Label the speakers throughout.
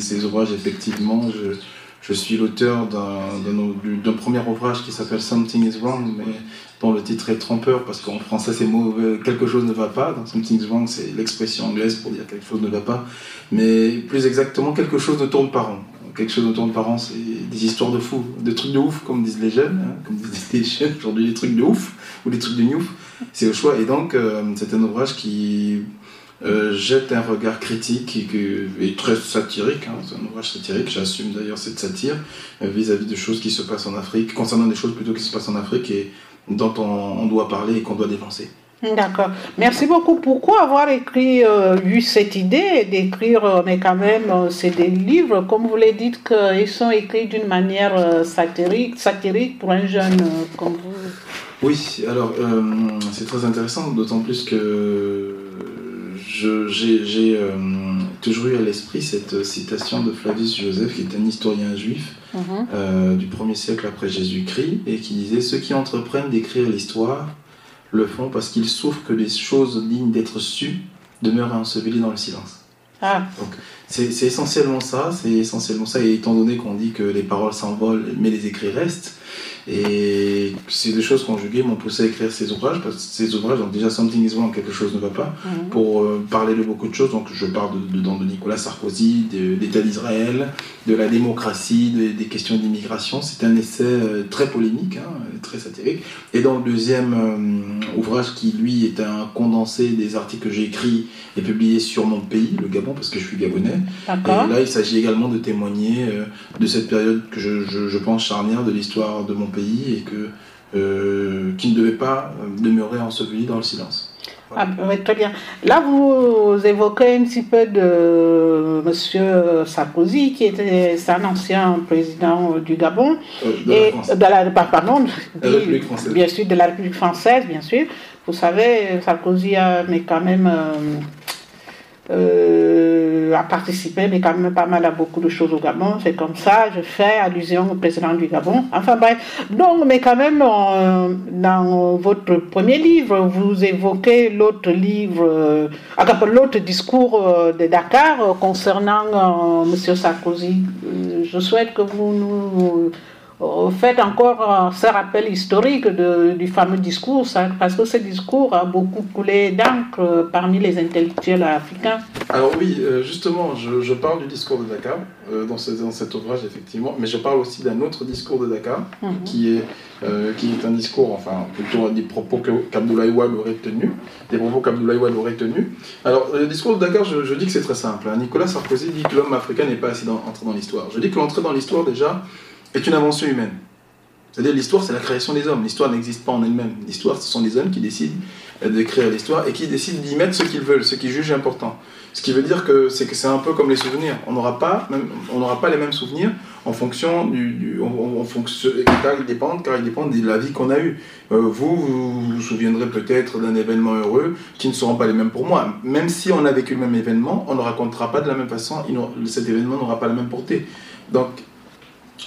Speaker 1: ces, ouvrages, effectivement, je, je suis l'auteur d'un premier ouvrage qui s'appelle Something is Wrong, mais dont le titre est trompeur parce qu'en français c'est mauvais, quelque chose ne va pas. Donc, Something is Wrong, c'est l'expression anglaise pour dire quelque chose ne va pas. Mais plus exactement, quelque chose ne tourne pas rond. Quelque chose ne tourne pas rond, c'est des histoires de fous, des trucs de ouf, comme disent les jeunes, hein, comme disent les jeunes aujourd'hui, des trucs de ouf ou des trucs de newf. C'est le choix. Et donc, euh, c'est un ouvrage qui euh, jette un regard critique et, très satirique, hein, c'est un ouvrage satirique, j'assume d'ailleurs cette satire euh, vis-à-vis de choses qui se passent en Afrique, concernant des choses plutôt qui se passent en Afrique et dont on, doit parler et qu'on doit dénoncer.
Speaker 2: D'accord. Merci beaucoup. Pourquoi avoir écrit, euh, eu cette idée d'écrire, mais quand même, c'est des livres, comme vous l'avez dit, qu'ils sont écrits d'une manière satirique, satirique pour un jeune comme vous
Speaker 1: Oui, alors c'est très intéressant, d'autant plus que j'ai euh, toujours eu à l'esprit cette citation de Flavius Joseph, qui est un historien juif mhm. euh, du 1er siècle après Jésus-Christ, et qui disait Ceux qui entreprennent d'écrire l'histoire le font parce qu'ils souffrent que les choses dignes d'être sues demeurent ensevelies dans le silence. Ah. c'est essentiellement ça, c'est essentiellement ça, et étant donné qu'on dit que les paroles s'envolent, mais les écrits restent, et ces deux choses conjuguées m'ont poussé à écrire ces ouvrages, parce que ces ouvrages, donc déjà Something is Wrong, quelque chose ne va pas, mhm. pour euh, parler de beaucoup de choses. Donc je parle dedans de, Nicolas Sarkozy, de l'État d'Israël, de la démocratie, des questions d'immigration. C'est un essai euh, très polémique, hein, très satirique. Et dans le deuxième euh, ouvrage, qui lui est un condensé des articles que j'ai écrits et publiés sur mon pays, le Gabon, parce que je suis gabonais. Et là, il s'agit également de témoigner de cette période que je, je, je pense charnière de l'histoire de mon pays et que, euh, qui ne devait pas demeurer enseveli dans le silence.
Speaker 2: Ah, très bien. Là, vous évoquez un petit peu de M. Sarkozy, qui était un ancien président du Gabon.
Speaker 1: Euh, de et, la
Speaker 2: De la, pardon, bien sûr, de la République française, bien sûr. Vous savez, Sarkozy a mais quand même euh, euh, a participé, mais quand même pas mal à beaucoup de choses au Gabon. C'est comme ça, je fais allusion au président du Gabon. Enfin bref, donc, mais quand même, euh, dans votre premier livre, vous évoquez l'autre livre, euh, l'autre discours de Dakar concernant M. Sarkozy. je souhaite que vous nous faites encore ce rappel historique du fameux discours, parce que ce discours a beaucoup coulé d'encre parmi les intellectuels africains.
Speaker 1: Alors oui, euh, justement, je, parle du discours de Dakar euh, dans, dans, cet ouvrage, effectivement, mais je parle aussi d'un autre discours de Dakar, mhm. qui, est, euh, qui est un discours, enfin plutôt des propos qu'Abdoulaye Wade aurait tenus, des propos qu'Abdoulaye Wade aurait tenus. Alors le discours de Dakar, je, dis que c'est très simple. Hein. Nicolas Sarkozy dit que l'homme africain n'est pas assez entré dans l'histoire. Je dis que l'entrée dans l'histoire, déjà, est une invention humaine. C'est-à-dire l'histoire, c'est la création des hommes. L'histoire n'existe pas en elle-même. L'histoire, ce sont les hommes qui décident de créer l'histoire et qui décident d'y mettre ce qu'ils veulent, ce qu'ils jugent important. Ce qui veut dire que c'est que c'est un peu comme les souvenirs. On n'aura pas, on n'aura pas les mêmes souvenirs en fonction du, en, fonction, car ils dépendent, car ils dépendent de la vie qu'on a eue. Euh, vous, vous, vous souviendrez peut-être d'un événement heureux qui ne seront pas les mêmes pour moi. Même si on a vécu le même événement, on ne racontera pas de la même façon. cet événement n'aura pas la même portée. Donc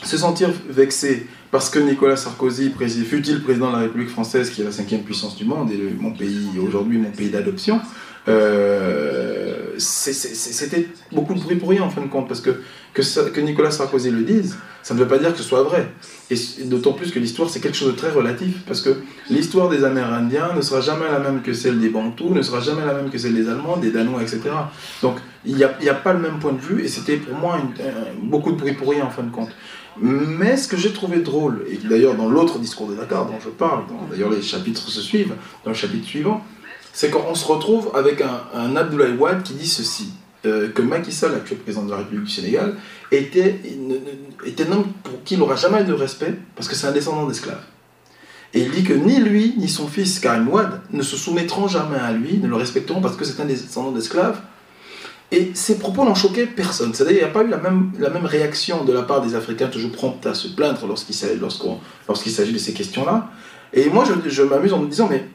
Speaker 1: se sentir vexé parce que Nicolas Sarkozy, fut-il président de la République française, qui est la cinquième puissance du monde, et mon pays, aujourd'hui mon pays d'adoption, euh, c'était beaucoup de bruit pour rien en fin de compte, parce que, que, Nicolas Sarkozy le dise, ça ne veut pas dire que ce soit vrai. Et, d'autant plus que l'histoire, c'est quelque chose de très relatif, parce que l'histoire des Amérindiens ne sera jamais la même que celle des Bantous, ne sera jamais la même que celle des Allemands, des Danois, etc. Donc il n'y a, a, pas le même point de vue, et c'était pour moi beaucoup de bruit pour rien en fin de compte. Mais ce que j'ai trouvé drôle, et d'ailleurs dans l'autre discours de Dakar dont je parle, d'ailleurs les chapitres se suivent, dans le chapitre suivant, c'est qu'on se retrouve avec un, Abdoulaye Wade qui dit ceci, euh, que Macky Sall, actuel président de la République du Sénégal, était, était un homme pour qui il n'aura jamais de respect, parce que c'est un descendant d'esclaves. Et il dit que ni lui, ni son fils Karim Wade ne se soumettront jamais à lui, ne le respecteront parce que c'est un descendant d'esclaves, Et ces propos n'ont choqué personne. C'est-à-dire qu'il n'y a pas eu la même, la même réaction de la part des Africains, toujours prompts à se plaindre lorsqu'il s'agit de ces questions-là. Et moi, je, je m'amuse en me disant, mais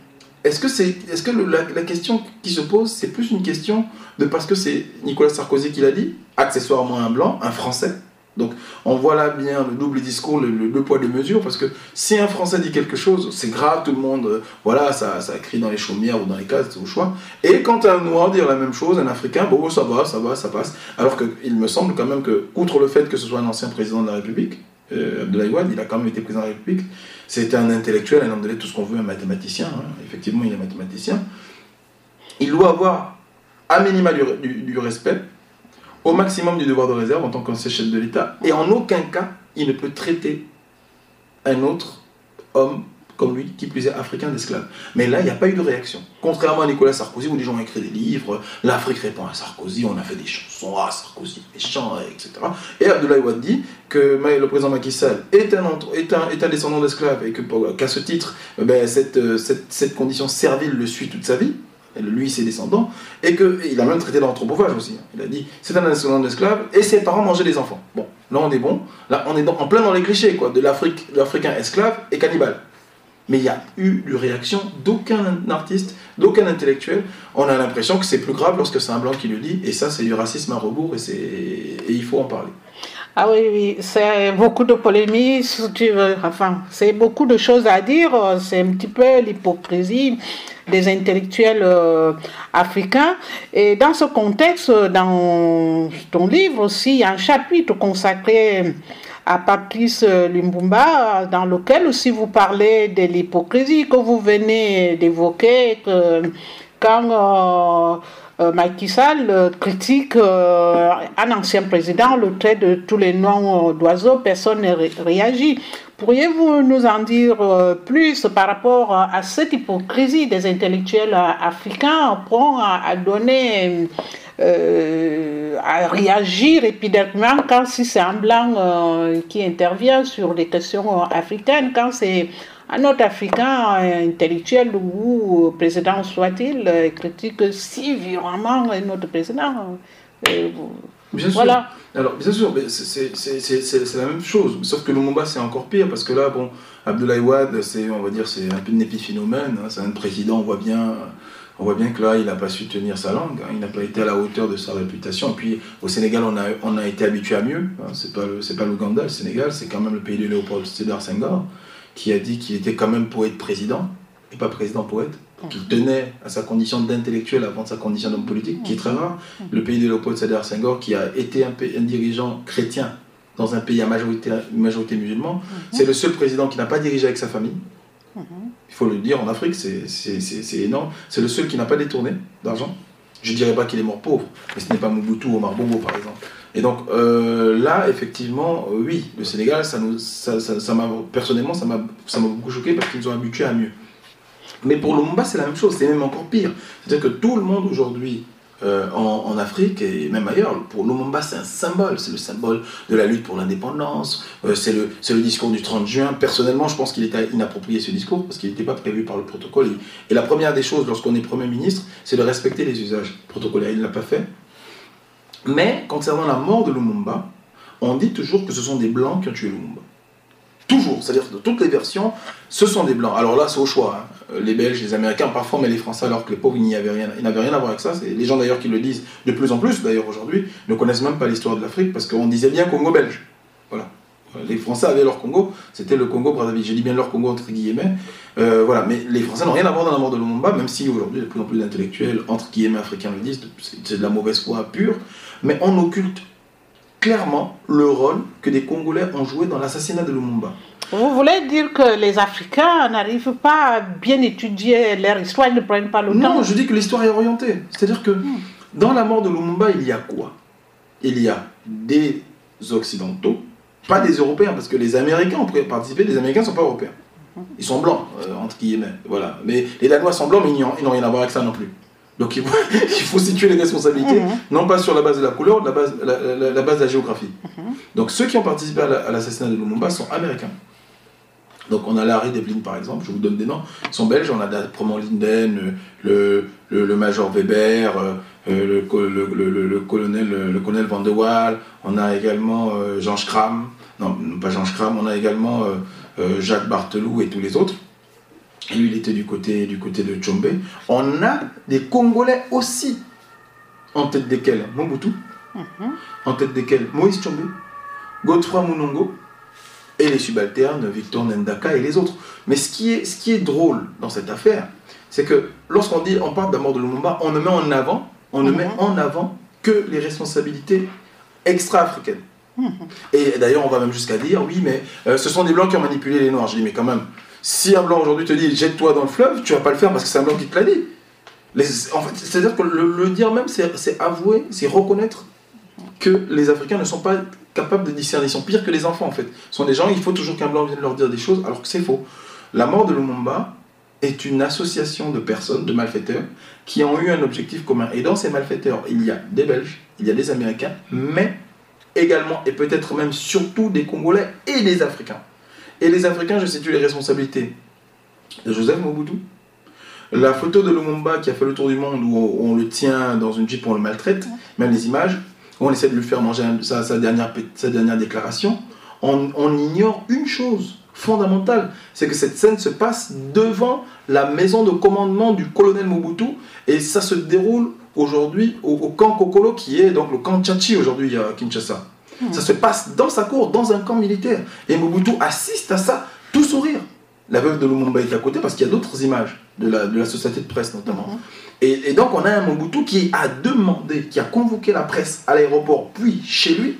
Speaker 1: est-ce que, c'est, est-ce que la, la, question qui se pose, c'est plus une question de parce que c'est Nicolas Sarkozy qui l'a dit, accessoirement un blanc, un français donc on voit là bien le double discours, le, poids, deux mesures, parce que si un Français dit quelque chose, c'est grave, tout le monde, euh, voilà, ça, ça crie dans les chaumières ou dans les cases, c'est au choix. Et quand un Noir dit la même chose, un Africain, bon, ça va, ça va, ça passe. Alors qu'il me semble quand même que, outre le fait que ce soit un ancien président de la République, euh, Abdoulaye il a quand même été président de la République, c'était un intellectuel, un homme de tout ce qu'on veut, un mathématicien, hein. effectivement il est mathématicien, il doit avoir à minima du respect au maximum du devoir de réserve en tant qu'ancien chef de l'État. Et en aucun cas, il ne peut traiter un autre homme comme lui, qui plus est africain d'esclave. Mais là, il n'y a pas eu de réaction. Contrairement à Nicolas Sarkozy, où les gens ont écrit des livres, l'Afrique répond à Sarkozy, on a fait des chansons, ah, Sarkozy, méchant, etc. Et Abdoulaye Wade dit que le président Macky Sall est un, descendant d'esclave et qu'à ce titre, ben, cette, cette condition servile le suit toute sa vie lui ses descendants, et qu'il a même traité d'anthropophage aussi. Hein. Il a dit c'est un descendant d'esclaves et ses parents mangeaient des enfants. Bon, là on est bon, là on est en plein dans les clichés quoi, de l'Africain esclave et cannibale. Mais il n'y a eu de réaction d'aucun artiste, d'aucun intellectuel. On a l'impression que c'est plus grave lorsque c'est un blanc qui le dit, et ça c'est du racisme à rebours et, et il faut en parler.
Speaker 2: Ah oui, oui, c'est beaucoup de polémiques, enfin, c'est beaucoup de choses à dire, c'est un petit peu l'hypocrisie des intellectuels euh, africains. Et dans ce contexte, dans ton livre aussi, il y a un chapitre consacré à Patrice Lumbumba, dans lequel aussi vous parlez de l'hypocrisie que vous venez d'évoquer, quand euh, euh, Macky Sall critique un ancien président, le trait de tous les noms d'oiseaux, personne ne réagit. Pourriez-vous nous en dire euh, plus par rapport à cette hypocrisie des intellectuels africains pour à donner, euh, à réagir épidermiquement quand si c'est un blanc euh, qui intervient sur des questions africaines, quand c'est un autre Africain intellectuel ou président soit-il critique si violemment notre président
Speaker 1: Bien voilà. sûr. Alors, bien sûr, c'est la même chose. Sauf que le Lumumba, c'est encore pire parce que là, bon, Abdoulaye Wade, c'est, on va dire, c'est un peu un épiphénomène. Hein, c'est un président, on voit bien. On voit bien que là, il n'a pas su tenir sa langue, hein, il n'a pas été à la hauteur de sa réputation. Et puis, au Sénégal, on a, on a été habitué à mieux. Hein, c'est pas, le, pas l'Ouganda, le Sénégal, c'est quand même le pays de Léopold Sédar Senghor, qui a dit qu'il était quand même poète président, et pas président poète qui tenait à sa condition d'intellectuel avant sa condition d'homme politique, qui est très rare. Le pays de Léopold Sédar Senghor, qui a été un, un, dirigeant chrétien dans un pays à majorité, majorité musulmane, c'est le seul président qui n'a pas dirigé avec sa famille. Il faut le dire, en Afrique, c'est énorme. C'est le seul qui n'a pas détourné d'argent. Je ne dirais pas qu'il est mort pauvre, mais ce n'est pas Mobutu ou Omar Bongo, par exemple. Et donc euh, là, effectivement, euh, oui, le Sénégal, ça nous, ça, ça, ça personnellement, ça m'a beaucoup choqué parce qu'ils ont habitués à mieux. Mais pour Lumumba, c'est la même chose, c'est même encore pire. C'est-à-dire que tout le monde aujourd'hui euh, en, Afrique et même ailleurs, pour Lumumba, c'est un symbole. C'est le symbole de la lutte pour l'indépendance. C'est le, le, discours du 30 juin. Personnellement, je pense qu'il était inapproprié ce discours parce qu'il n'était pas prévu par le protocole. Et, la première des choses, lorsqu'on est Premier ministre, c'est de respecter les usages protocolaires. Il ne l'a pas fait. Mais concernant la mort de Lumumba, on dit toujours que ce sont des Blancs qui ont tué Lumumba. Toujours, c'est-à-dire de toutes les versions, ce sont des blancs. Alors là, c'est au choix. Hein. Les Belges, les Américains, parfois, mais les Français, alors que les pauvres, il n'y avait rien, n'avaient rien à voir avec ça. Les gens d'ailleurs qui le disent de plus en plus, d'ailleurs aujourd'hui, ne connaissent même pas l'histoire de l'Afrique parce qu'on disait bien Congo belge. Voilà. Les Français avaient leur Congo, c'était le Congo Brazzaville. Je dis bien leur Congo entre guillemets. Euh, voilà, mais les Français n'ont rien à voir dans la mort de Lumumba, même si aujourd'hui de plus en plus d'intellectuels entre guillemets africains le disent, c'est de la mauvaise foi pure. Mais on occulte clairement le rôle que des Congolais ont joué dans l'assassinat de Lumumba.
Speaker 2: Vous voulez dire que les Africains n'arrivent pas à bien étudier leur histoire, ils ne prennent pas le
Speaker 1: temps?
Speaker 2: Non,
Speaker 1: je dis que l'histoire est orientée. C'est-à-dire que hmm. dans la mort de Lumumba, il y a quoi? Il y a des Occidentaux, pas des Européens, parce que les Américains ont participé, les Américains ne sont pas Européens. Ils sont blancs, euh, entre guillemets. Voilà. Mais les Danois sont blancs, mais ils n'ont rien à voir avec ça non plus. Donc il faut, situer les responsabilités, mhm. non pas sur la base de la couleur, la base, la, base de la géographie. Mhm. Donc ceux qui ont participé à l'assassinat de Lumumba sont américains. Donc on a Larry Devlin par exemple, je vous donne des noms, ils sont belges, on a Promo Linden, le, le, le, Major Weber, euh, le, le, colonel, le colonel Van de Waal, on a également Jean Schramm, non, pas Jean Schramm, on a également Jacques Bartelou et tous les autres. Et lui, il était du côté, du côté de Tchombe. On a des Congolais aussi, en tête desquels Mobutu, mhm. en tête desquels Moïse Tchombe, Godefroy Munongo, et les subalternes, Victor Nendaka et les autres. Mais ce qui est, ce qui est drôle dans cette affaire, c'est que lorsqu'on dit, on parle d'abord de Lumumba, on ne met en avant, on ne met mhm. en avant que les responsabilités extra-africaines. Et d'ailleurs, on va même jusqu'à dire, oui, mais euh, ce sont des blancs qui ont manipulé les noirs. Je dis, mais quand même, si un blanc aujourd'hui te dit, jette-toi dans le fleuve, tu vas pas le faire parce que c'est un blanc qui te l'a dit. en fait, c'est-à-dire que le, dire même, c'est avouer, c'est reconnaître que les Africains ne sont pas capables de discerner. Ils sont pires que les enfants, en fait. Ce sont des gens, il faut toujours qu'un blanc vienne leur dire des choses, alors que c'est faux. La mort de Lumumba est une association de personnes, de malfaiteurs, qui ont eu un objectif commun. Et dans ces malfaiteurs, il y a des Belges, il y a des Américains, mais également, et peut-être même surtout des Congolais et des Africains. Et les Africains, je situe les responsabilités de Joseph Mobutu. La photo de Lumumba qui a fait le tour du monde où on, le tient dans une jeep, on le maltraite, même les images, où on essaie de lui faire manger sa, dernière, sa dernière déclaration, on, on ignore une chose fondamentale, c'est que cette scène se passe devant la maison de commandement du colonel Mobutu et ça se déroule aujourd'hui au, camp Kokolo qui est donc le camp Tchachi aujourd'hui à Kinshasa. Hmm. Ça se passe dans sa cour, dans un camp militaire. Et Mobutu assiste à ça, tout sourire. La veuve de Lumumba est à côté parce qu'il y a d'autres images de la, de la, société de presse notamment. Hmm. Et, et, donc on a un Mobutu qui a demandé, qui a convoqué la presse à l'aéroport, puis chez lui,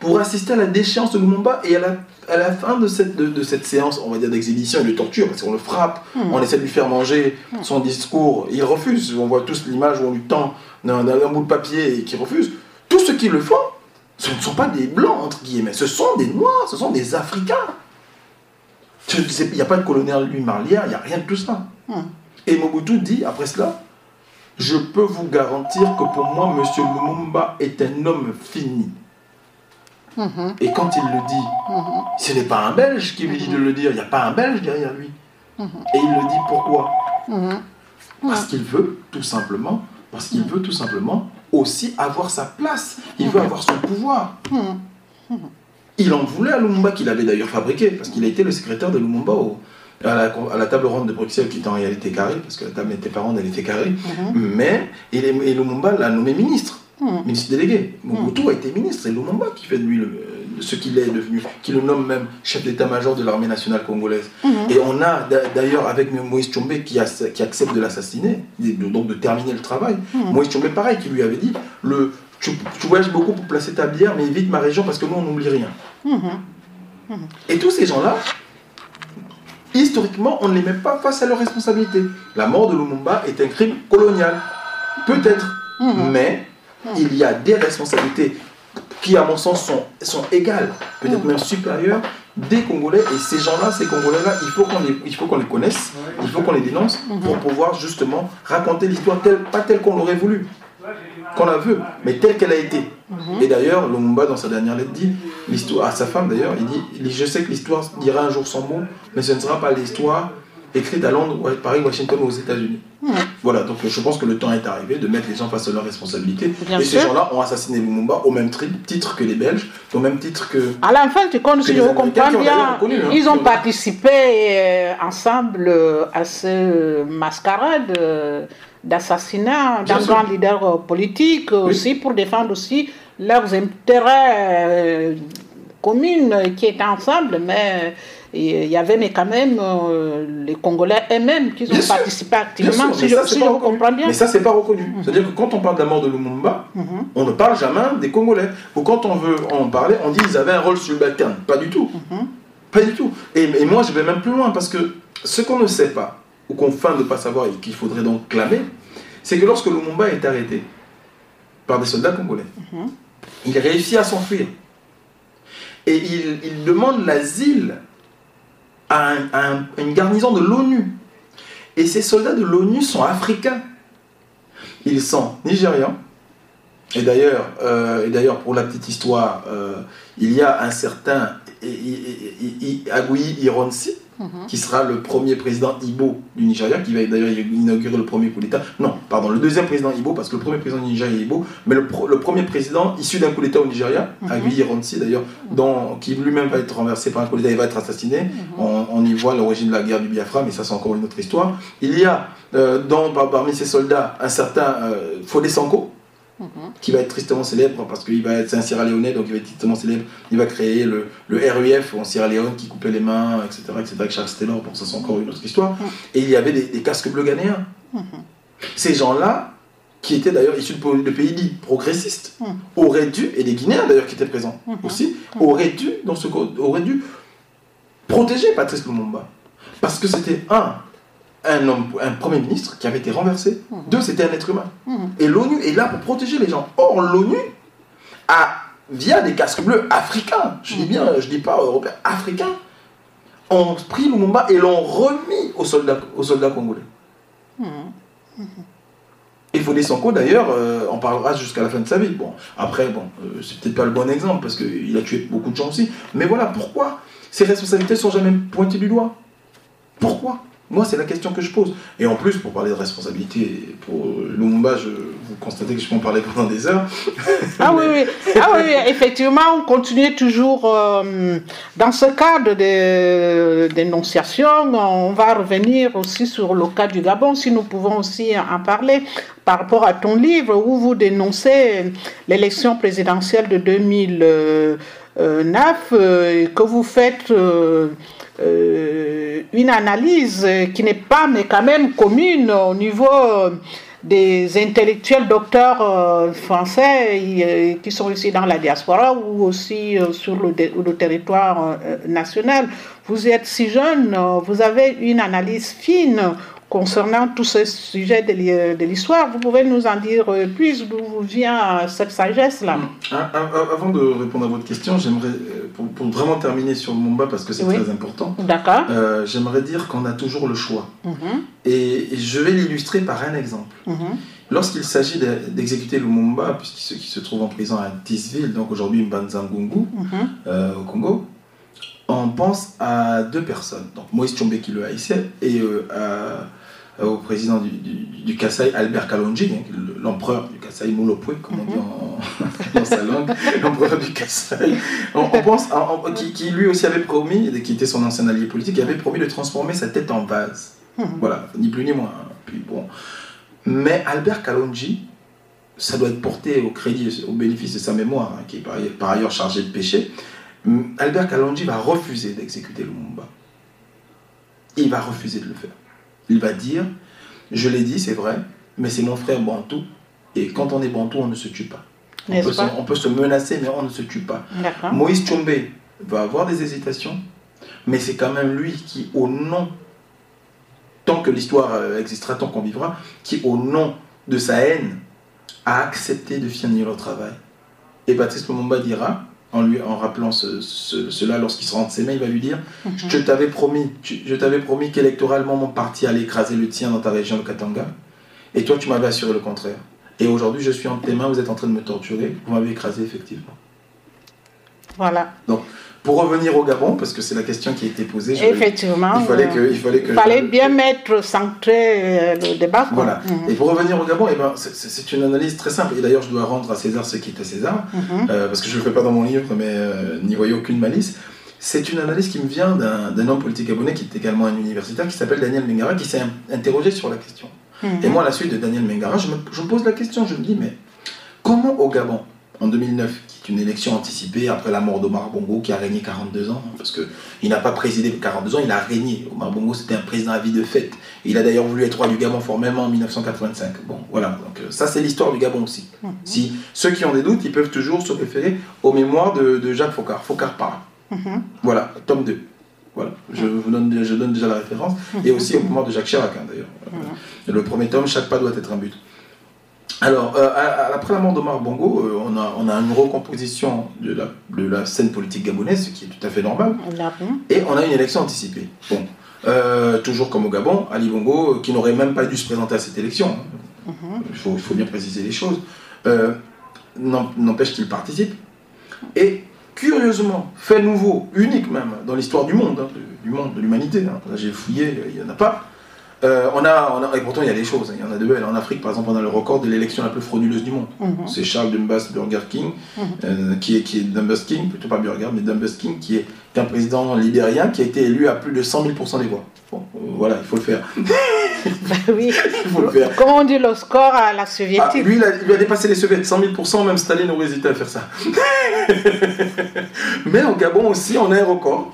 Speaker 1: pour assister à la déchéance de Lumumba et à la, à la fin de cette, de, cette séance, on va dire d'exhibition et de torture, parce qu'on le frappe, hmm. on essaie de lui faire manger son discours, il refuse, on voit tous l'image où on lui tend un, un bout de papier et qui refuse. Tous ceux qui le font, ce ne sont pas des blancs, entre guillemets, ce sont des noirs, ce sont des africains. Il n'y a pas de colonel lui marlière, il n'y a rien de tout ça. Hmm. Et Mobutu dit, après cela, je peux vous garantir que pour moi, M. Lumumba est un homme fini. Hmm. Et quand il le dit, hmm. ce n'est pas un Belge qui lui dit de le dire, il n'y a pas un Belge derrière lui. Et il le dit pourquoi? Parce qu'il veut, tout simplement, parce qu'il veut tout simplement aussi avoir sa place. Il veut avoir son pouvoir. Il en voulait à Lumumba, qu'il avait d'ailleurs fabriqué, parce qu'il a été le secrétaire de Lumumba à, la, table ronde de Bruxelles, qui était en réalité carrée, parce que la table n'était pas ronde, elle était carrée. Mhm. Mais et Lumumba l'a nommé ministre, mhm. ministre délégué. Mobutu a été ministre, c'est Lumumba qui fait de lui le, ce qu'il est devenu, qui le nomme même chef d'état-major de l'armée nationale congolaise. Mhm. Et on a d'ailleurs avec Moïse Tchombe qui, qui accepte de l'assassiner, donc de terminer le travail. Moïse Tchombe, pareil, qui lui avait dit le, tu, voyages beaucoup pour placer ta bière, mais évite ma région parce que nous, on n'oublie rien. Et tous ces gens-là, historiquement, on ne les met pas face à leurs responsabilités. La mort de Lumumba est un crime colonial. Peut-être. Mais il y a des responsabilités qui, à mon sens, sont, sont égales, peut-être même supérieures, des Congolais. Et ces gens-là, ces Congolais-là, il faut qu'on les, il faut qu'on les connaisse, il faut qu'on les dénonce pour pouvoir justement raconter l'histoire telle, pas telle qu'on l'aurait voulu, qu'on la veut, mais telle qu'elle a été. Et d'ailleurs, Lumumba, dans sa dernière lettre, dit, l'histoire, à sa femme d'ailleurs, il dit Je sais que l'histoire dira un jour son mot, mais ce ne sera pas l'histoire écrite à Londres, Paris, Washington ou aux États-Unis. Voilà, donc je pense que le temps est arrivé de mettre les gens face à leurs responsabilités. et ces gens-là ont assassiné Lumumba au même titre que les Belges, au même titre que.
Speaker 2: À la fin du compte, si je comprends bien, hein. ils ont participé euh, ensemble euh, à ce mascarade euh, d'assassinat d'un grand leader politique, aussi pour défendre aussi leurs intérêts communs qui étaient ensemble, mais il y avait mais quand même euh, les Congolais eux-mêmes qui ont participé activement, si, je, comprends bien.
Speaker 1: Mais ça, c'est pas reconnu. Mhm. C'est-à-dire que quand on parle de la mort de Lumumba, mhm. on ne parle jamais des Congolais. Ou quand on veut en parler, on dit qu'ils avaient un rôle subalterne. Pas du tout. Mhm. Pas du tout. Et, et, moi, je vais même plus loin parce que ce qu'on ne sait pas, ou qu'on feint de ne pas savoir et qu'il faudrait donc clamer, c'est que lorsque Lumumba est arrêté par des soldats congolais, il réussit à s'enfuir. Et il, il demande l'asile à, une garnison de l'ONU. Et ces soldats de l'ONU sont africains. Ils sont nigérians. Et d'ailleurs, euh, pour la petite histoire, euh, il y a un certain Agui Ironsi, mhm. qui sera le premier président Ibo du Nigeria, qui va d'ailleurs inaugurer le premier coup d'État. Non, pardon, le deuxième président Ibo, parce que le premier président du Nigeria est Ibo, mais le, premier président issu d'un coup d'État au Nigeria, mm -hmm. d'ailleurs, qui lui-même va être renversé par un coup d'État et va être assassiné. Mhm. on, y voit l'origine de la guerre du Biafra, mais ça c'est encore une autre histoire. Il y a euh, dans, parmi ces soldats un certain euh, Fodé Sanko, qui va être tristement célèbre parce qu'il va être un Sierra Leone, donc il va être tristement célèbre. Il va créer le, le RUF en Sierra Leone qui coupait les mains, etc. etc. avec Charles Taylor, bon, ça c'est encore une autre histoire. Et il y avait des, casques bleus ghanéens. Ces gens-là, qui étaient d'ailleurs issus de pays dits progressistes, auraient dû, et des Guinéens d'ailleurs qui étaient présents aussi, auraient dû, dans ce auraient dû protéger Patrice Lumumba. Parce que c'était un, un, homme, un premier ministre qui avait été renversé. Mhm. Deux, c'était un être humain. Mhm. Et l'ONU est là pour protéger les gens. Or, l'ONU a, via des casques bleus africains, je dis bien, je dis pas européens, africains, ont pris Lumumba et l'ont remis aux soldats, aux soldats congolais. Mhm. Et Fodé Sanko, d'ailleurs, euh, en parlera jusqu'à la fin de sa vie. Bon, après, bon, euh, c'est peut-être pas le bon exemple parce qu'il a tué beaucoup de gens aussi. Mais voilà, pourquoi ces responsabilités sont jamais pointées du doigt Pourquoi? Moi, c'est la question que je pose. Et en plus, pour parler de responsabilité, pour Lumumba, je, vous constatez que je peux en parler pendant des heures.
Speaker 2: Ah, oui, oui. ah oui, effectivement, on continue toujours euh, dans ce cadre de dénonciation. On va revenir aussi sur le cas du Gabon, si nous pouvons aussi en parler par rapport à ton livre où vous dénoncez l'élection présidentielle de 2009 euh, que vous faites. Euh, euh, une analyse qui n'est pas, mais quand même commune au niveau des intellectuels docteurs euh, français euh, qui sont ici dans la diaspora ou aussi sur le, le territoire national. Vous êtes si jeune, vous avez une analyse fine concernant tous ces sujets de l'histoire. Vous pouvez nous en dire plus d'où vient cette sagesse-là
Speaker 1: ah, Avant de répondre à votre question, j'aimerais, euh, pour, vraiment terminer sur le Mumba, parce que c'est très important, euh, j'aimerais dire qu'on a toujours le choix. Mhm. et, je vais l'illustrer par un exemple. Mhm. Lorsqu'il s'agit d'exécuter le Mumba, puisqu'il se, se, trouve en prison à Tisville, donc aujourd'hui Mbanzangungu, euh, au Congo, on pense à deux personnes. Donc Moïse Tchombe qui le haïssait et à euh, au président du, du, Kassai, Albert Kalonji, l'empereur du Kassai, Molopwe, comme on dit en, dans sa langue, l'empereur du Kassai, on, pense, qui, lui aussi avait promis, qui était son ancien allié politique, il avait promis de transformer sa tête en vase. Mhm. Voilà, ni plus ni moins. Puis bon. Mais Albert Kalonji, ça doit être porté au crédit, au bénéfice de sa mémoire, hein, qui est par, ailleurs chargé de péché. Albert Kalonji va refuser d'exécuter le Mumba. Il va refuser de le faire. Il va dire, je l'ai dit, c'est vrai, mais c'est mon frère Bantou, et quand on est Bantou, on ne se tue pas. On peut, se, on peut, se, menacer, mais on ne se tue pas. Moïse Tchombe va avoir des hésitations, mais c'est quand même lui qui, au nom, tant que l'histoire euh, existera, tant qu'on vivra, qui, au nom de sa haine, a accepté de finir le travail. Et Baptiste Lumumba dira, en lui en rappelant cela lorsqu'il se rend de ses mains, il va lui dire mhm. Je t'avais promis, je t'avais promis qu'électoralement mon parti allait écraser le tien dans ta région de Katanga, et toi tu m'avais assuré le contraire. Et aujourd'hui je suis entre tes mains, vous êtes en train de me torturer, vous m'avez écrasé effectivement.
Speaker 2: Voilà.
Speaker 1: Donc pour revenir au Gabon, parce que c'est la question qui a été posée,
Speaker 2: effectivement,
Speaker 1: il fallait que, il fallait que,
Speaker 2: fallait bien mettre centré euh, le débat.
Speaker 1: Voilà. Mhm. Et pour revenir au Gabon, eh ben, c'est une analyse très simple. Et d'ailleurs, je dois rendre à César ce qui est à César, mhm. euh, parce que je ne le fais pas dans mon livre, mais euh, n'y voyez aucune malice. C'est une analyse qui me vient d'un homme politique gabonais qui est également un universitaire, qui s'appelle Daniel Mengara, qui s'est interrogé sur la question. Mhm. Et moi, à la suite de Daniel Mengara, je me, je me pose la question, je me dis, mais comment au Gabon, en 2009, qui est une élection anticipée après la mort d'Omar Bongo, qui a régné 42 ans, hein, parce qu'il n'a pas présidé 42 ans, il a régné. Omar Bongo, c'était un président à vie de fête. il a d'ailleurs voulu être roi du Gabon formellement en 1985. Bon, voilà, donc euh, ça c'est l'histoire du Gabon aussi. Mhm. Si ceux qui ont des doutes, ils peuvent toujours se référer aux mémoires de, Jacques Focard, Focard par. Mhm. Voilà, tome 2. Voilà, je vous donne, je donne déjà la référence. Mhm. Et aussi aux mémoires de Jacques Chirac, hein, d'ailleurs. Le premier tome, chaque pas doit être un but. Alors, euh, après la mort d'Omar Bongo, euh, on, a, on, a, une recomposition de la, de la, scène politique gabonaise, ce qui est tout à fait normal. Et on a une élection anticipée. Bon, euh, toujours comme au Gabon, Ali Bongo, qui n'aurait même pas dû se présenter à cette élection, mhm. il, faut, bien préciser les choses, n'empêche qu'il participe. Et curieusement, fait nouveau, unique même, dans l'histoire du monde, hein, du monde, de l'humanité, hein. j'ai fouillé, il n'y en a pas. Euh, on, a, on a, et pourtant il y a des choses, hein. il y en a de belles. En Afrique, par exemple, on a le record de l'élection la plus frauduleuse du monde.
Speaker 2: Mhm.
Speaker 1: C'est Charles Dumbas Burger King,
Speaker 2: Mhm.
Speaker 1: euh, qui est, qui est Dumbas King, plutôt pas Burger, mais Dumbas King, qui est un président libérien qui a été élu à plus de 100 000% des voix. Bon, euh, voilà, il faut le faire.
Speaker 2: Ben oui.
Speaker 1: Il faut le faire.
Speaker 2: Comment on dit le score à la
Speaker 1: Ah,
Speaker 2: soviétique
Speaker 1: lui, il a, il a dépassé les soviets, 100 000%, même Staline aurait hésité à faire ça. Mais au Gabon aussi, on a un record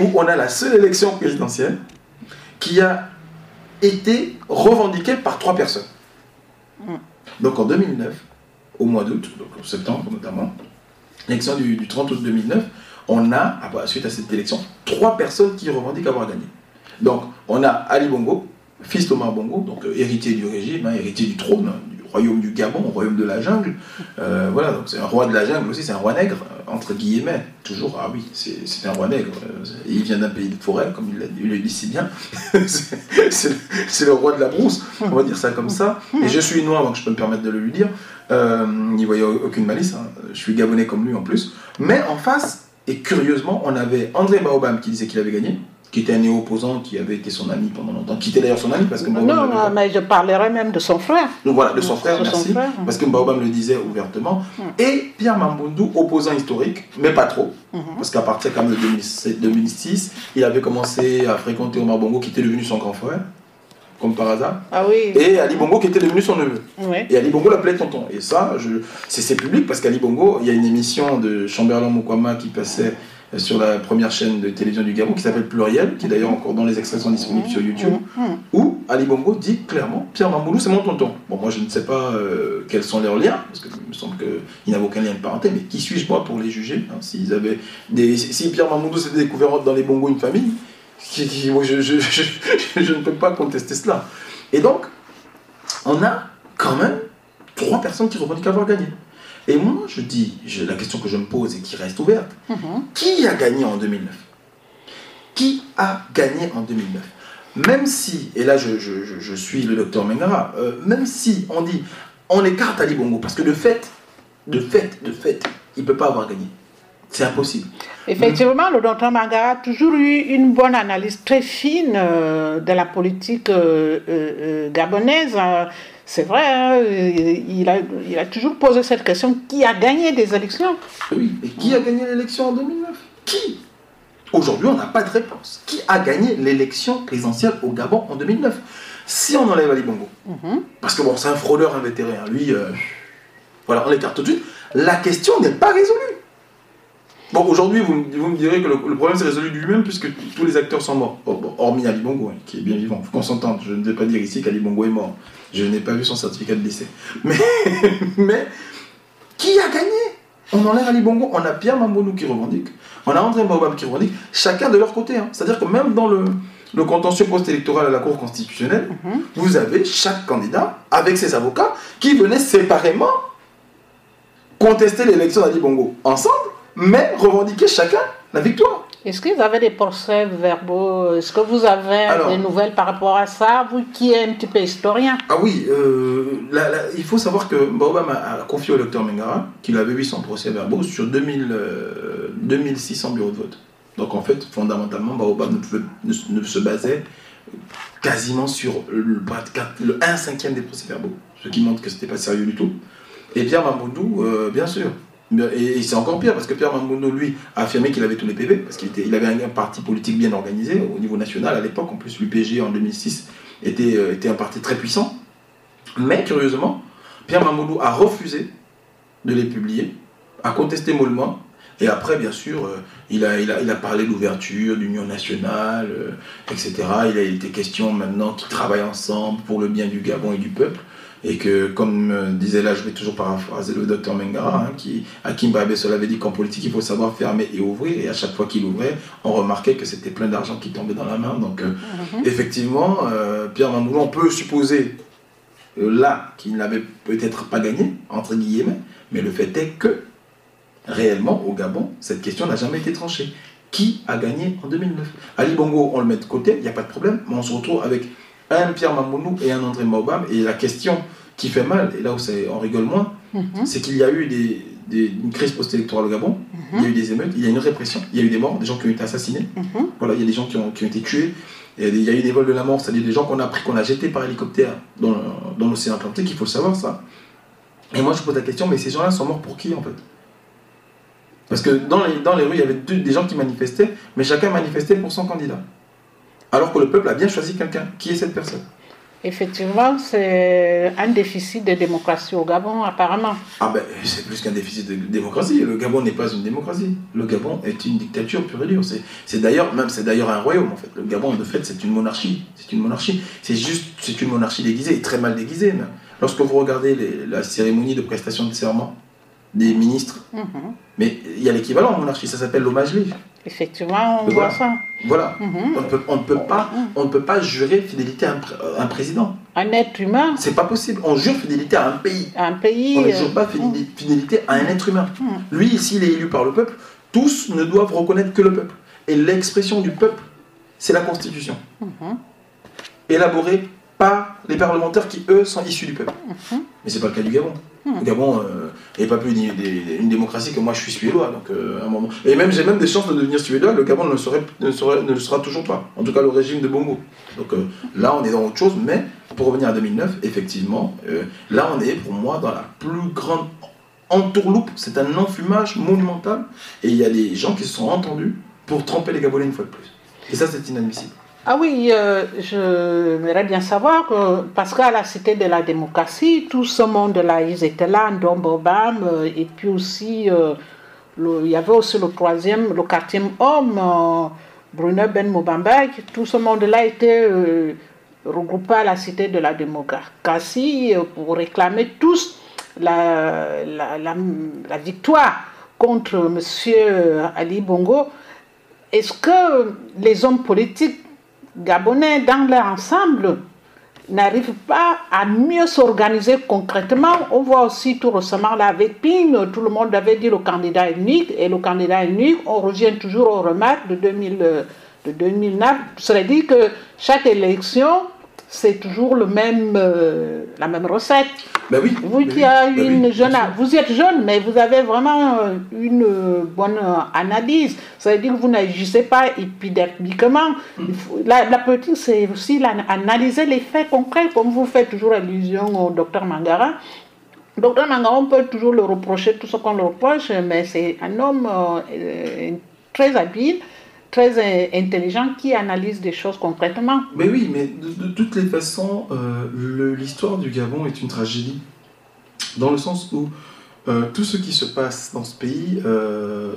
Speaker 1: où on a la seule élection présidentielle qui a été revendiquée par trois personnes.
Speaker 2: Mm.
Speaker 1: Donc en 2009, au mois d'août, donc en septembre notamment, l'élection du, du 30 août 2009, on a, à la suite à cette élection, trois personnes qui revendiquent avoir gagné. Donc on a Ali Bongo, fils d'Omar Bongo, donc euh, héritier du régime, hein, héritier du trône, royaume du Gabon, royaume de la jungle. Euh, voilà, donc c'est un roi de la jungle aussi, c'est un roi nègre, entre guillemets. Toujours, ah oui, c'est un roi nègre. euh, il vient d'un pays de forêt, comme il, il le dit si bien. c'est le, roi de la brousse, on va dire ça comme ça. Et je suis noir, donc je peux me permettre de le lui dire. Euh, N'y voyait aucune malice, hein. je suis gabonais comme lui en plus. Mais en face, et curieusement, on avait André Baobam qui disait qu'il avait gagné, qui était un néo-opposant, qui avait été son ami pendant longtemps, qui était d'ailleurs son ami parce que Baobam
Speaker 2: Non,
Speaker 1: pas-
Speaker 2: mais je parlerai même de son frère.
Speaker 1: donc voilà, de son frère,
Speaker 2: De son
Speaker 1: merci.
Speaker 2: frère.
Speaker 1: Parce que Baobam le disait ouvertement.
Speaker 2: Mm.
Speaker 1: Et Pierre Mamboundou, opposant historique, mais pas trop.
Speaker 2: Mhm.
Speaker 1: Parce qu'à partir quand même de 2007 2006, il avait commencé à fréquenter Omar Bongo, qui était devenu son grand frère, comme par hasard.
Speaker 2: Ah oui.
Speaker 1: Et Ali Bongo, qui était devenu son neveu.
Speaker 2: Oui.
Speaker 1: Et Ali Bongo l'appelait tonton. Et ça, je... c'est public parce qu'Ali Bongo, il y a une émission de Chamberlain Mokwama qui passait sur la première chaîne de télévision du Gabon qui s'appelle Pluriel, qui d'ailleurs encore dans les extraits sont disponibles sur YouTube
Speaker 2: Mhm.
Speaker 1: où Ali Bongo dit clairement Pierre Mamboulou c'est mon tonton. Bon, moi je ne sais pas euh, quels sont leurs liens, parce qu'il me semble qu'il n'avait aucun lien de parenté, mais qui suis-je moi pour les juger hein, S'ils avaient des, si Pierre Mamboulou s'était découvert dans les Bongos une famille, qui- qui- moi, je, je- je- je ne peux pas contester cela. Et donc, on a quand même trois personnes qui revendiquent avoir gagné. Et moi je dis, la question que je me pose et qui reste ouverte, qui a gagné en 2009 Qui a gagné en 2009 Même si, et là je, suis le docteur Mengara, euh, même si on dit on écarte Ali Bongo, parce que de fait, de fait, de fait, il ne peut pas avoir gagné. C'est impossible.
Speaker 2: Effectivement, le docteur Mangara a toujours eu une bonne analyse très fine euh, de la politique euh, gabonaise. C'est vrai, hein, il, a, il a toujours posé cette question qui a gagné des élections?
Speaker 1: Oui, et qui a gagné l'élection en 2009 Qui? Aujourd'hui, on n'a pas de réponse. Qui a gagné l'élection présidentielle au Gabon en 2009 Si on enlève Ali Bongo,
Speaker 2: Mhm.
Speaker 1: parce que bon, c'est un fraudeur invétéré, hein. lui, euh, voilà, on l'écarte tout de suite, la question n'est pas résolue. Bon, aujourd'hui, vous, me- vous me direz que le, le problème s'est résolu de lui-même puisque tous les acteurs sont morts. Bon, bon, hormis Ali Bongo, hein, qui est bien vivant. Faut qu'on s'entende. Je ne vais pas dire ici qu'Ali Bongo est mort. Je n'ai pas vu son certificat de décès. Mais, mais qui a gagné? On enlève Ali Bongo, on a Pierre Mambonou qui revendique, on a André Baobab qui revendique, chacun de leur côté. hein. C'est-à-dire que même dans le, le contentieux post-électoral à la Cour constitutionnelle,
Speaker 2: Mhm.
Speaker 1: vous avez chaque candidat avec ses avocats qui venaient séparément contester l'élection d'Ali Bongo ensemble, mais revendiquer chacun la victoire.
Speaker 2: Est-ce qu'ils avaient des procès verbaux? Est-ce que vous avez
Speaker 1: Alors-
Speaker 2: des nouvelles par rapport à ça? Vous qui êtes un petit peu historien.
Speaker 1: Ah oui, euh, là- là, il faut savoir que Baobab a, confié au docteur Mengara qu'il avait eu son procès verbaux sur 2000, euh, 2600 bureaux de vote. Donc en fait, fondamentalement, Baobab ne, pouvait- ne, se- ne se basait quasiment sur le, le 1 cinquième des procès verbaux, ce qui montre que c'était pas sérieux du tout. Et Pierre Mamboundou, euh, bien sûr. Et, c'est encore pire parce que Pierre Mamboundou, lui, a affirmé qu'il avait tous les PV, parce qu'il avait un, parti politique bien organisé au niveau national à l'époque. En plus, l'UPG en 2006 était, euh, était un parti très puissant. Mais curieusement, Pierre Mamboundou a refusé de les publier, a contesté mollement. Et après, bien sûr, euh, il a parlé d'ouverture, d'union nationale, euh, etc. Il a été question maintenant qu'ils travaillent ensemble pour le bien du Gabon et du peuple. Et que, comme euh, disait là, je vais toujours paraphraser le docteur Mengara, hein, qui, Hakim Babessol avait dit qu'en politique, il faut savoir fermer et ouvrir. Et à chaque fois qu'il ouvrait, on remarquait que c'était plein d'argent qui tombait dans la main. Donc, euh,
Speaker 2: Mhm.
Speaker 1: effectivement, euh, Pierre Mamboulou, on peut supposer euh, là qu'il n'avait peut-être pas gagné, entre guillemets, mais le fait est que, réellement, au Gabon, cette question n'a jamais été tranchée. Qui a gagné en 2009 Ali Bongo, on le met de côté, il n'y a pas de problème, mais on se retrouve avec un Pierre Mamboulou et un André Maobam, et la question qui fait mal, et là où c'est- on rigole moins,
Speaker 2: Mhm.
Speaker 1: c'est qu'il y a eu des, une crise post-électorale au Gabon, il y a eu des émeutes, il y a eu une répression, il y a eu des morts, des gens qui ont été assassinés, voilà, il y a des gens qui ont, qui ont été tués, il y a eu des vols de la mort, c'est-à-dire des gens qu'on a pris, qu'on a jetés par hélicoptère dans, dans l'océan Atlantique, il faut le savoir ça. Et moi je pose la question, mais ces gens-là sont morts pour qui en fait? Parce que dans les, dans les rues, il y avait des gens qui manifestaient, mais chacun manifestait pour son candidat. Alors que le peuple a bien choisi quelqu'un. Qui est cette personne
Speaker 2: Effectivement, c'est un déficit de démocratie au Gabon, apparemment.
Speaker 1: Ah ben, c'est plus qu'un déficit de démocratie. Le Gabon n'est pas une démocratie. Le Gabon est une dictature pure et dure. C'est d'ailleurs, même c'est d'ailleurs un royaume en fait. Le Gabon, de fait, c'est une monarchie. C'est une monarchie. C'est juste, c'est une monarchie déguisée, et très mal déguisée. Lorsque vous regardez la cérémonie de prestation de serment des ministres, mhm. mais il y a l'équivalent en monarchie, ça s'appelle l'hommage livre.
Speaker 2: Effectivement, on voit ça.
Speaker 1: Voilà. Mhm. On, ne peut pas, mhm. on ne peut pas jurer fidélité à un, président.
Speaker 2: Un être humain.
Speaker 1: C'est pas possible. On jure fidélité à un pays.
Speaker 2: Un pays.
Speaker 1: On ne jure pas euh, fidélité, à un être humain. Mhm. Lui, s'il est élu par le peuple, tous ne doivent reconnaître que le peuple. Et l'expression du peuple, c'est la Constitution. Élaborée par les parlementaires qui, eux, sont issus du peuple. Mais c'est pas le cas du Gabon. Le hmm. Gabon n'est euh, pas plus une, démocratie que moi je suis suédois. Donc, euh, un moment. Et même j'ai même des chances de devenir suédois, le Gabon ne, serait, ne, serait, ne le sera toujours pas. En tout cas, le régime de Bongo. Donc euh, là, on est dans autre chose. Mais pour revenir à 2009, effectivement, là, on est pour moi dans la plus grande entourloupe. C'est un enfumage monumental. Et il y a des gens qui se sont entendus pour tremper les Gabonais une fois de plus. Et ça, c'est inadmissible.
Speaker 2: Ah oui, euh, je voudrais bien savoir, que, parce qu'à la Cité de la démocratie, tout ce monde-là, ils étaient là, Ndombobam, euh, et puis aussi, euh, il y avait aussi le troisième, le quatrième homme, Bruno Ben Mobamba, tout ce monde-là était regroupé à la Cité de la démocratie pour réclamer tous la, la, la victoire contre M. Ali Bongo. Est-ce que les hommes politiques Gabonais, dans leur ensemble, n'arrivent pas à mieux s'organiser concrètement. On voit aussi tout récemment là avec PIN, tout le monde avait dit le candidat unique, et le candidat unique, on revient toujours aux remarques de, 2000, de 2009. serait dit que chaque élection, c'est toujours le même, euh, la même recette.
Speaker 1: Ben oui.
Speaker 2: Vous
Speaker 1: ben
Speaker 2: qui ben une jeune, vous êtes jeune, mais vous avez vraiment euh, une bonne analyse. Ça veut dire que vous n'agissez pas épidermiquement. Mm. La, la, politique, c'est aussi analyser les faits concrets, comme vous faites toujours allusion au docteur Mangara. Docteur Mangara, on peut toujours le reprocher tout ce qu'on le reproche, mais c'est un homme euh, très habile très intelligent qui analyse des choses concrètement.
Speaker 1: Mais oui, mais de, toutes les façons, euh, l'histoire du Gabon est une tragédie. Dans le sens où euh, tout ce qui se passe dans ce pays euh,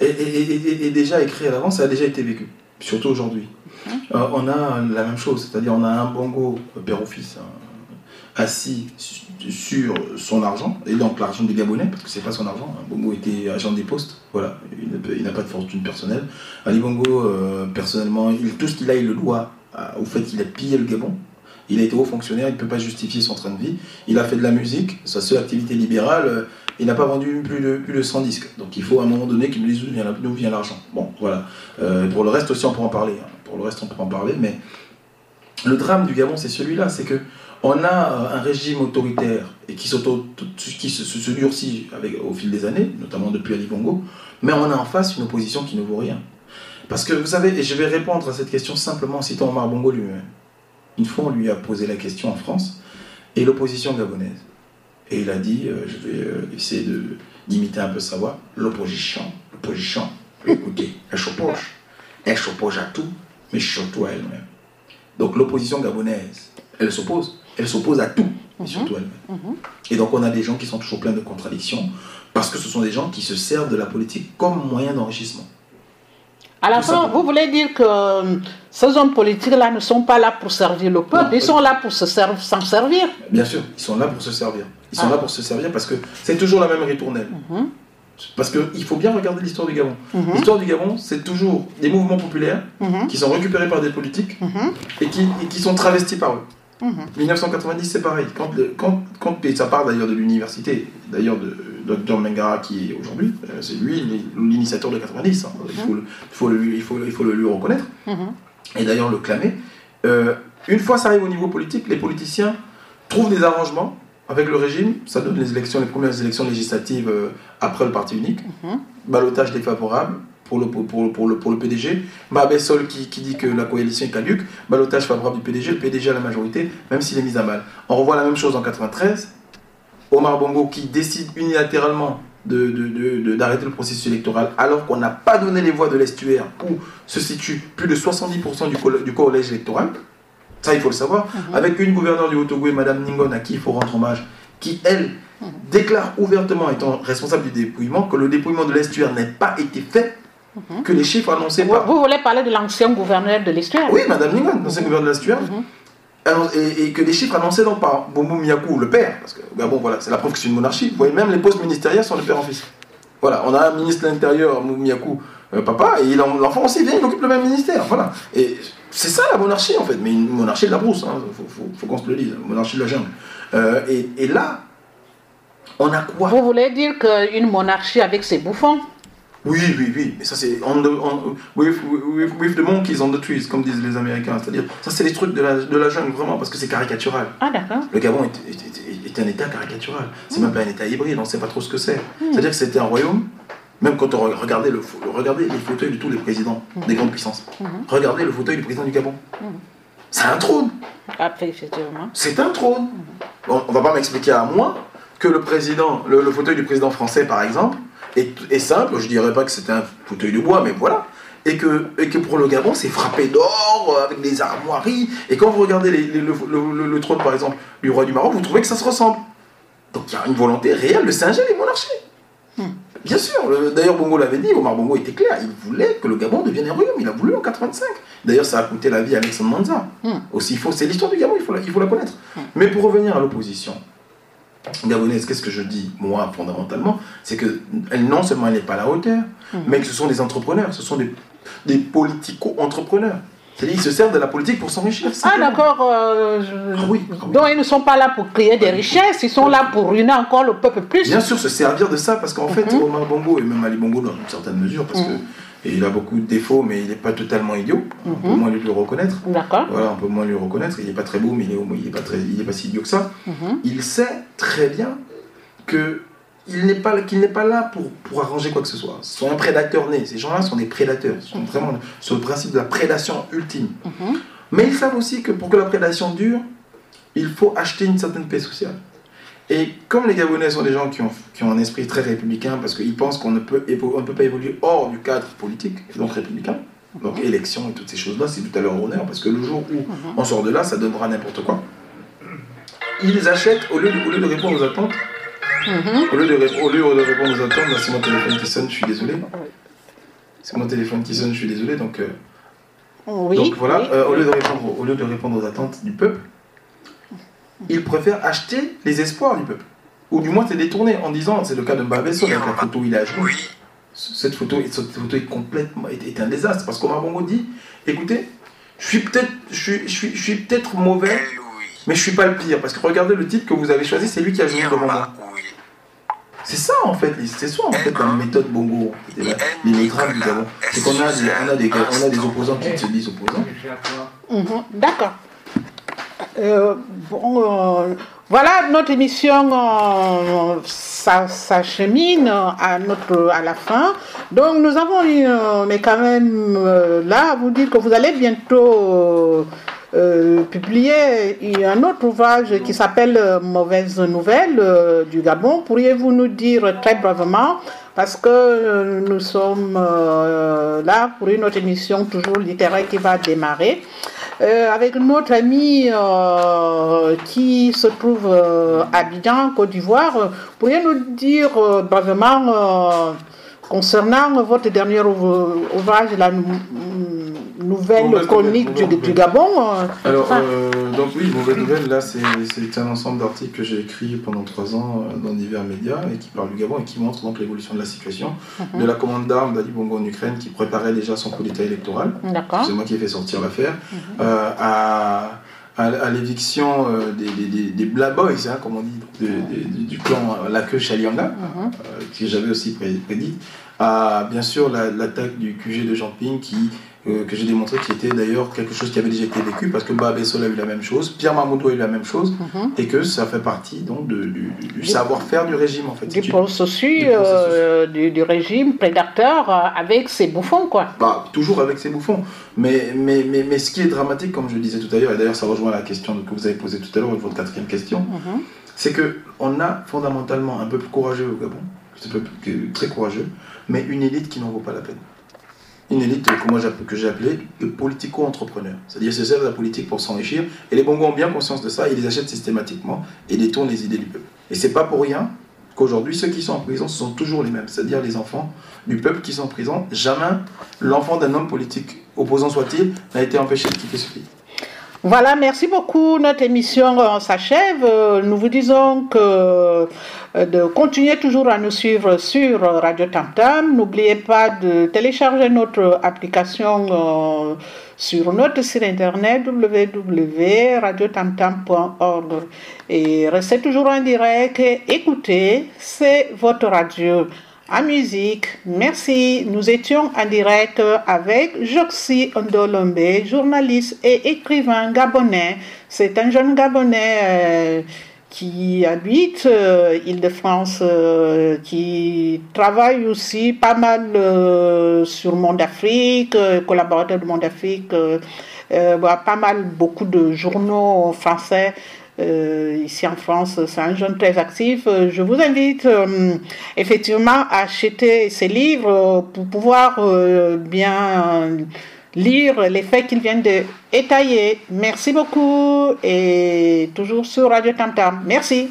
Speaker 1: est, déjà écrit à l'avance, a déjà été vécu, surtout aujourd'hui. Hein? On a la même chose, c'est-à-dire on a un bongo père ou fils, hein, assis sur son argent, et donc l'argent des Gabonais, parce que c'est pas son argent. Hein. Bongo était agent des postes, voilà, il n'a pas de fortune personnelle. Ali Bongo, euh, personnellement, il, tout ce qu'il a, il le doit au fait qu'il a pillé le Gabon. Il a été haut fonctionnaire, il ne peut pas justifier son train de vie. Il a fait de la musique, sa seule activité libérale, euh, il n'a pas vendu plus de, plus de 100 disques. Donc il faut à un moment donné qu'il nous dise d'où vient l'argent. Bon, voilà. Euh, pour le reste aussi, on peut en parler. Hein. Pour le reste, on peut en parler, mais le drame du Gabon, c'est celui-là, c'est que on a euh, un régime autoritaire et qui, se, durcit au fil des années, notamment depuis Ali Bongo, mais on a en face une opposition qui ne vaut rien. Parce que vous savez, et je vais répondre à cette question simplement en citant Omar Bongo lui-même. Une fois, on lui a posé la question en France, et l'opposition gabonaise. Et il a dit, euh, je vais euh, essayer d'imiter un peu sa voix, l'opposition, l'opposition, écoutez, elle s'oppose. Elle s'oppose à tout, mais surtout à elle-même. Donc l'opposition gabonaise, elle s'oppose elle s'oppose à tout, mhm. surtout elle-même. Mhm. Et donc on a des gens qui sont toujours pleins de contradictions, parce que ce sont des gens qui se servent de la politique comme moyen d'enrichissement.
Speaker 2: À la fin, vous voulez dire que euh, ces hommes politiques-là ne sont pas là pour servir le peuple, ils sont là pour s'en se servir.
Speaker 1: Bien sûr, ils sont là pour se servir. Ils sont ah. là pour se servir parce que c'est toujours la même ritournelle. Mhm. Parce qu'il faut bien regarder l'histoire du Gabon. L'histoire du Gabon, c'est toujours des mouvements populaires qui sont récupérés par des politiques et, qui, et qui sont travestis par eux. 1990, c'est pareil. Quand, quand, quand, et ça part d'ailleurs de l'université, d'ailleurs de Dr Mengara qui est aujourd'hui, euh, c'est lui l'initiateur de 90, hein. il, faut le, il, faut le, il, faut, il faut le lui reconnaître, et d'ailleurs le clamer. Euh, une fois ça arrive au niveau politique, les politiciens trouvent des arrangements avec le régime, ça donne les élections, les premières élections législatives euh, après le parti unique.
Speaker 2: Mhm.
Speaker 1: Balotage défavorable pour le, pour, pour, le, pour le PDG. Babessol qui, qui dit que la coalition est caduque. Balotage favorable du PDG. Le PDG a la majorité, même s'il est mis à mal. On revoit la même chose en 93. Omar Bongo qui décide unilatéralement d'arrêter de, de, le processus électoral alors qu'on n'a pas donné les voix de l'estuaire où se situe plus de 70% du, du collège électoral. Ça, il faut le savoir. Mhm. Avec une gouverneure du Haut-Togo, Madame Ningon, à qui il faut rendre hommage, qui, elle, mhm. déclare ouvertement, étant responsable du dépouillement, que le dépouillement de l'estuaire n'a pas été fait, mhm. que les chiffres annoncés
Speaker 2: vous,
Speaker 1: par...
Speaker 2: Vous voulez parler de l'ancien gouverneur de l'estuaire?
Speaker 1: Oui, Madame Ningon, l'ancien gouverneur de l'estuaire. Et, et, que les chiffres annoncés donc par Boumou Miyakou, le père, parce que Gabon, voilà, c'est la preuve que c'est une monarchie. Vous voyez, même les postes ministériels sont de père en fils. Voilà, on a un ministre de l'Intérieur, Miyakou, euh, papa, et l'enfant aussi vient, il occupe le même ministère. Voilà. Et c'est ça la monarchie en fait, mais une monarchie de la brousse, il hein, faut, qu'on se le dise, monarchie de la jungle. Euh, et, là, on a quoi?
Speaker 2: Vous voulez dire qu'une monarchie avec ses bouffons?
Speaker 1: Oui, oui, oui, mais ça c'est on, with, with, the monkeys on the trees, comme disent les Américains. C'est-à-dire, ça c'est les trucs de la, de la jungle, vraiment, parce que c'est caricatural.
Speaker 2: Ah, d'accord.
Speaker 1: Le Gabon est, un état caricatural. C'est même pas un état hybride, on ne sait pas trop ce que c'est. Hmm. C'est-à-dire que c'était un royaume même quand on regardait, le, regardez les fauteuils de tous les présidents mhm. des grandes puissances. Mhm. Regardez le fauteuil du président du Gabon. C'est un trône. C'est un trône. On, on va pas m'expliquer à moi que le président, le, fauteuil du président français par exemple, est, simple. Je dirais pas que c'est un fauteuil de bois, mais voilà. Et que, et que pour le Gabon, c'est frappé d'or, avec des armoiries. Et quand vous regardez le, trône, par exemple, du roi du Maroc, vous trouvez que ça se ressemble. Donc il y a une volonté réelle de singer les monarchies. Hmm. Bien sûr, d'ailleurs Bongo l'avait dit, Omar Bongo était clair, il voulait que le Gabon devienne un royaume, il a voulu en 85. D'ailleurs ça a coûté la vie à Alexandre Manza. Hmm. Aussi, c'est l'histoire du Gabon, il faut la, il faut la connaître. Hmm. Mais pour revenir à l'opposition gabonaise, qu'est-ce que je dis, moi, fondamentalement C'est que non seulement elle n'est pas à la hauteur, hmm. mais que ce sont des entrepreneurs, ce sont des, des politico-entrepreneurs. C'est-à-dire qu'ils se servent de la politique pour s'enrichir.
Speaker 2: Ah d'accord. Euh, ah oui, ah Donc ils ne sont pas là pour créer des richesses, ils sont là pour ruiner encore le peuple plus.
Speaker 1: Bien sûr, se servir de ça, parce qu'en fait, mhm. Omar Bongo, et même Ali Bongo dans une certaine mesure, parce que mhm. il a beaucoup de défauts, mais il n'est pas totalement idiot. On peut mhm. moins lui le reconnaître.
Speaker 2: D'accord.
Speaker 1: Voilà, on peut moins lui reconnaître. Il n'est pas très beau, mais il n'est pas, très, il est pas si idiot que ça. Il sait très bien que il n'est pas, qu'il n'est pas là pour, pour arranger quoi que ce soit. Ce sont un prédateur né. Ces gens-là sont des prédateurs. Ils sont vraiment sur le principe de la prédation ultime. Mhm. Mais ils savent aussi que pour que la prédation dure, il faut acheter une certaine paix sociale. Et comme les Gabonais sont des gens qui ont, qui ont un esprit très républicain, parce qu'ils pensent qu'on ne peut, on peut pas évoluer hors du cadre politique, donc républicain, donc mhm. élection et toutes ces choses-là, c'est tout à leur honneur, parce que le jour où mhm. on sort de là, ça donnera n'importe quoi. Ils achètent, au lieu au lieu de répondre aux attentes, Mhm. Au, lieu de, répondre aux attentes, c'est mon téléphone qui sonne, je suis désolé. C'est mon téléphone qui sonne, je suis désolé. Donc, euh,
Speaker 2: oui,
Speaker 1: donc voilà, euh, au, lieu de répondre, au lieu de répondre aux attentes du peuple, il préfère acheter les espoirs du peuple. Ou du moins c'est détourné en disant, c'est le cas de Mbabesso avec la photo où il a joué. Cette photo, cette photo est complètement est, un désastre parce qu'Omar Bongo dit écoutez, je suis peut-être je suis, je suis, je suis peut-être mauvais, mais je suis pas le pire. Parce que regardez le titre que vous avez choisi, c'est lui qui a joué devant moi. C'est ça en fait, c'est ça en fait la méthode Bongo, Gabon. C'est qu'on a, des, on a, des, on a des opposants qui se disent opposants.
Speaker 2: Mhm, d'accord. Euh, bon, euh, voilà, notre émission euh, s'achemine à, notre, à la fin. Donc nous avons eu, mais quand même là, vous dire que vous allez bientôt euh, publié un autre ouvrage qui s'appelle euh, Mauvaise nouvelle euh, du Gabon. Pourriez-vous nous dire très brièvement, parce que nous sommes là pour une autre émission toujours littéraire qui va démarrer, avec notre ami qui se trouve à Abidjan, Côte d'Ivoire. Pourriez-vous nous dire brièvement concernant votre dernier ouvrage, la nouvelle chronique du, Gabon.
Speaker 1: Euh, Alors, euh, donc oui, Mauvaise Nouvelle, là, c'est un ensemble d'articles que j'ai écrits pendant trois ans euh, dans divers médias et qui parlent du Gabon et qui montrent donc l'évolution de la situation. Mhm. De la commande d'armes d'Ali Bongo en Ukraine qui préparait déjà son coup d'état électoral. C'est moi qui ai fait sortir l'affaire. Mhm. à à, l'éviction des, des, des, Black Boys, hein, comme on dit, du clan Lake Chalianga, mhm. que j'avais aussi prédit, à bien sûr l'attaque du QG de Jamping qui euh, que j'ai démontré qui était d'ailleurs quelque chose qui avait déjà été vécu parce que Babessol a eu la même chose, Pierre Mamoudou a eu la même chose
Speaker 2: Mhm.
Speaker 1: et que ça fait partie donc de- du, du savoir-faire du régime en fait.
Speaker 2: Du processus, euh, du, du régime prédateur euh, avec ses bouffons, quoi.
Speaker 1: Bah, toujours avec ses bouffons. Mais, mais, mais, mais ce qui est dramatique, comme je le disais tout à l'heure, et d'ailleurs ça rejoint la question que vous avez posée tout à l'heure, votre quatrième question,
Speaker 2: Mhm.
Speaker 1: c'est que on a fondamentalement un peuple courageux au Gabon, un peuple très courageux, mais une élite qui n'en vaut pas la peine. Une élite que moi j'ai appelée le politico-entrepreneur. C'est-à-dire se sert de la politique pour s'enrichir, et les Bongos ont bien conscience de ça, ils les achètent systématiquement et détournent les idées du peuple. Et c'est pas pour rien qu'aujourd'hui ceux qui sont en prison ce sont toujours les mêmes, c'est-à-dire les enfants du peuple qui sont en prison. Jamais l'enfant d'un homme politique, opposant soit-il, n'a été empêché de quitter ce pays.
Speaker 2: Voilà, merci beaucoup. Notre émission euh, s'achève. Euh, Nous vous disons que euh, de continuer toujours à nous suivre sur Radio Tam Tam. N'oubliez pas de télécharger notre application sur notre site internet www.radiotamtam.org et restez toujours en direct. Écoutez, c'est votre radio en musique. Merci. Nous étions en direct avec Joxy Ndolombe, journaliste et écrivain gabonais. C'est un jeune gabonais euh, qui habite euh, Île-de-France, euh, qui travaille aussi pas mal euh, sur Monde Afrique, collaborateur de Monde Afrique, pas mal, beaucoup de journaux français. Euh, ici en France, c'est un jeune très actif. Euh, Je vous invite euh, effectivement à acheter ses livres pour pouvoir bien lire les faits qu'il vient de étayer. Merci beaucoup et toujours sur Radio Tam Tam. Merci.